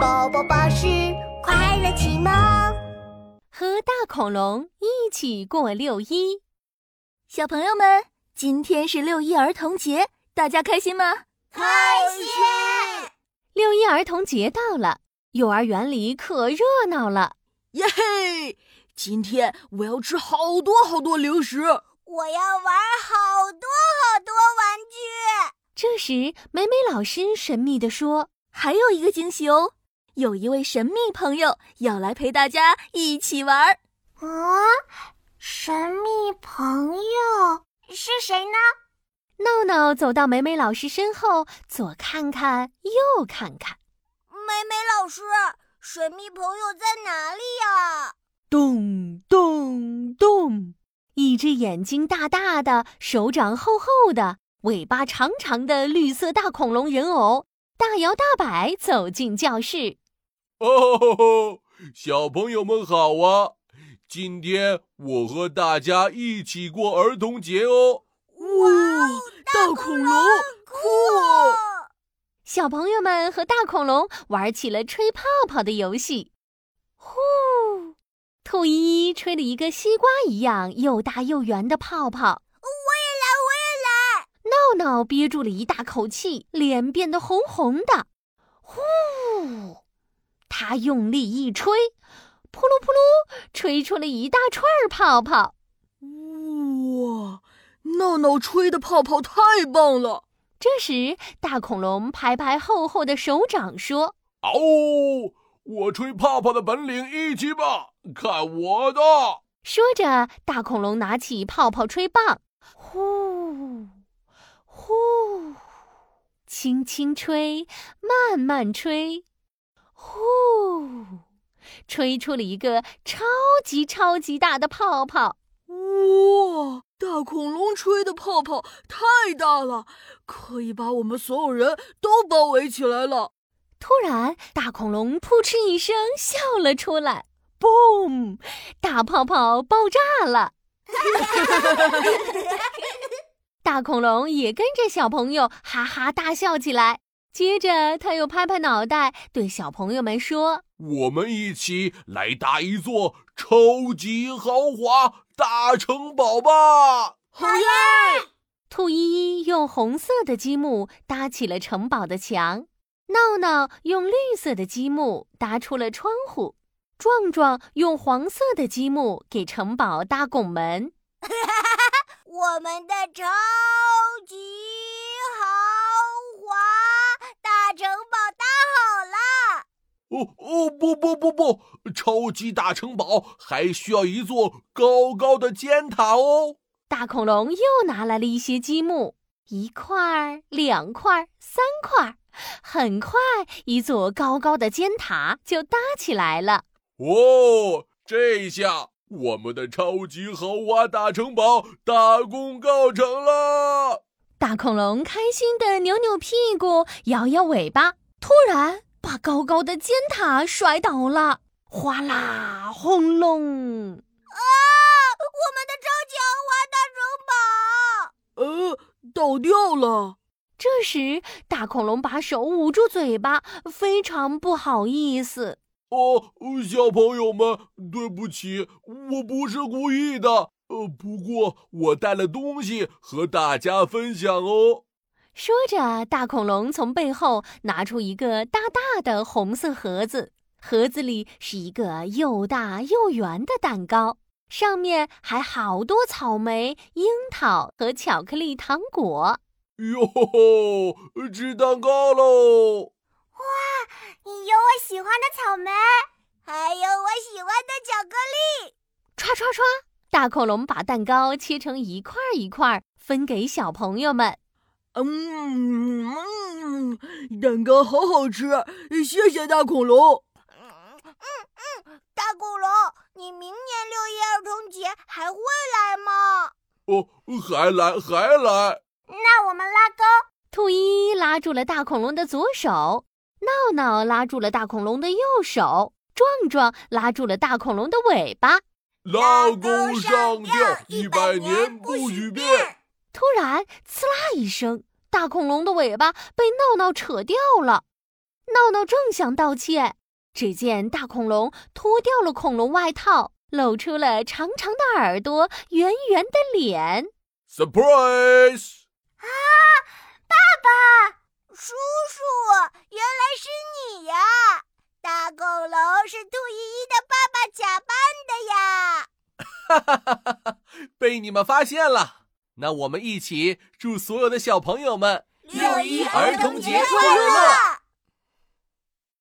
宝宝巴士快乐启蒙，和大恐龙一起过六一。小朋友们，今天是六一儿童节，大家开心吗？开心！六一儿童节到了，幼儿园里可热闹了。耶嘿！今天我要吃好多好多零食，我要玩好多好多玩具。这时，美美老师神秘地说：“还有一个惊喜哦，有一位神秘朋友要来陪大家一起玩儿。”啊，神秘朋友是谁呢？闹闹走到美美老师身后，左看看，右看看。美美老师，神秘朋友在哪里呀？咚咚咚！一只眼睛大大的、手掌厚厚的、尾巴长长的绿色大恐龙人偶，大摇大摆走进教室。哦，小朋友们好啊！今天我和大家一起过儿童节哦。哇，大恐龙，酷哦！小朋友们和大恐龙玩起了吹泡泡的游戏。呼！兔依依吹了一个西瓜一样又大又圆的泡泡。我也来，我也来！闹闹憋住了一大口气，脸变得红红的。呼！他用力一吹，扑噜扑噜，吹出了一大串泡泡。哇，闹闹吹的泡泡太棒了！这时，大恐龙拍拍厚厚的手掌说：“哦，我吹泡泡的本领一级棒，看我的！”说着，大恐龙拿起泡泡吹棒，呼呼，轻轻吹，慢慢吹，呼，吹出了一个超级超级大的泡泡。哇，大恐龙吹的泡泡太大了，可以把我们所有人都包围起来了。突然，大恐龙扑哧一声笑了出来，，boom！！大泡泡爆炸了。大恐龙也跟着小朋友哈哈大笑起来。接着，他又拍拍脑袋，对小朋友们说：“我们一起来搭一座超级豪华大城堡吧！”好耶！兔依依用红色的积木搭起了城堡的墙，闹闹用绿色的积木搭出了窗户，壮壮用黄色的积木给城堡搭拱门。我们的超级豪华大城堡搭好了！哦哦不不不不，超级大城堡还需要一座高高的尖塔哦！大恐龙又拿来了一些积木，一块、两块、三块，很快，一座高高的尖塔就搭起来了。哦，这下我们的超级豪华大城堡大功告成了！大恐龙开心的扭扭屁股，摇摇尾巴，突然把高高的尖塔摔倒了，哗啦轰隆！啊，我们的超级豪华大城堡，呃，倒掉了。这时，大恐龙把手捂住嘴巴，非常不好意思。哦，小朋友们，对不起，我不是故意的。呃，不过我带了东西和大家分享哦。说着，大恐龙从背后拿出一个大大的红色盒子，盒子里是一个又大又圆的蛋糕，上面还好多草莓、樱桃和巧克力糖果。哟吼，吃蛋糕喽！哇，有我喜欢的草莓，还有我喜欢的巧克力。唰唰唰，大恐龙把蛋糕切成一块一块，分给小朋友们。嗯嗯，蛋糕好好吃，谢谢大恐龙。嗯嗯嗯，大恐龙，你明年六一儿童节还会来吗？哦，还来还来。那我们拉钩。兔依依拉住了大恐龙的左手，闹闹拉住了大恐龙的右手，壮壮拉住了大恐龙的尾巴。拉钩上吊，一百年不许变。突然，刺啦一声，大恐龙的尾巴被闹闹扯掉了。闹闹正想道歉，只见大恐龙脱掉了恐龙外套，露出了长长的耳朵、圆圆的脸。Surprise！啊，爸爸，叔叔，原来是你呀！大恐龙是兔依依的爸爸假扮的呀！哈哈哈哈哈！被你们发现了，那我们一起祝所有的小朋友们六一儿童节快乐！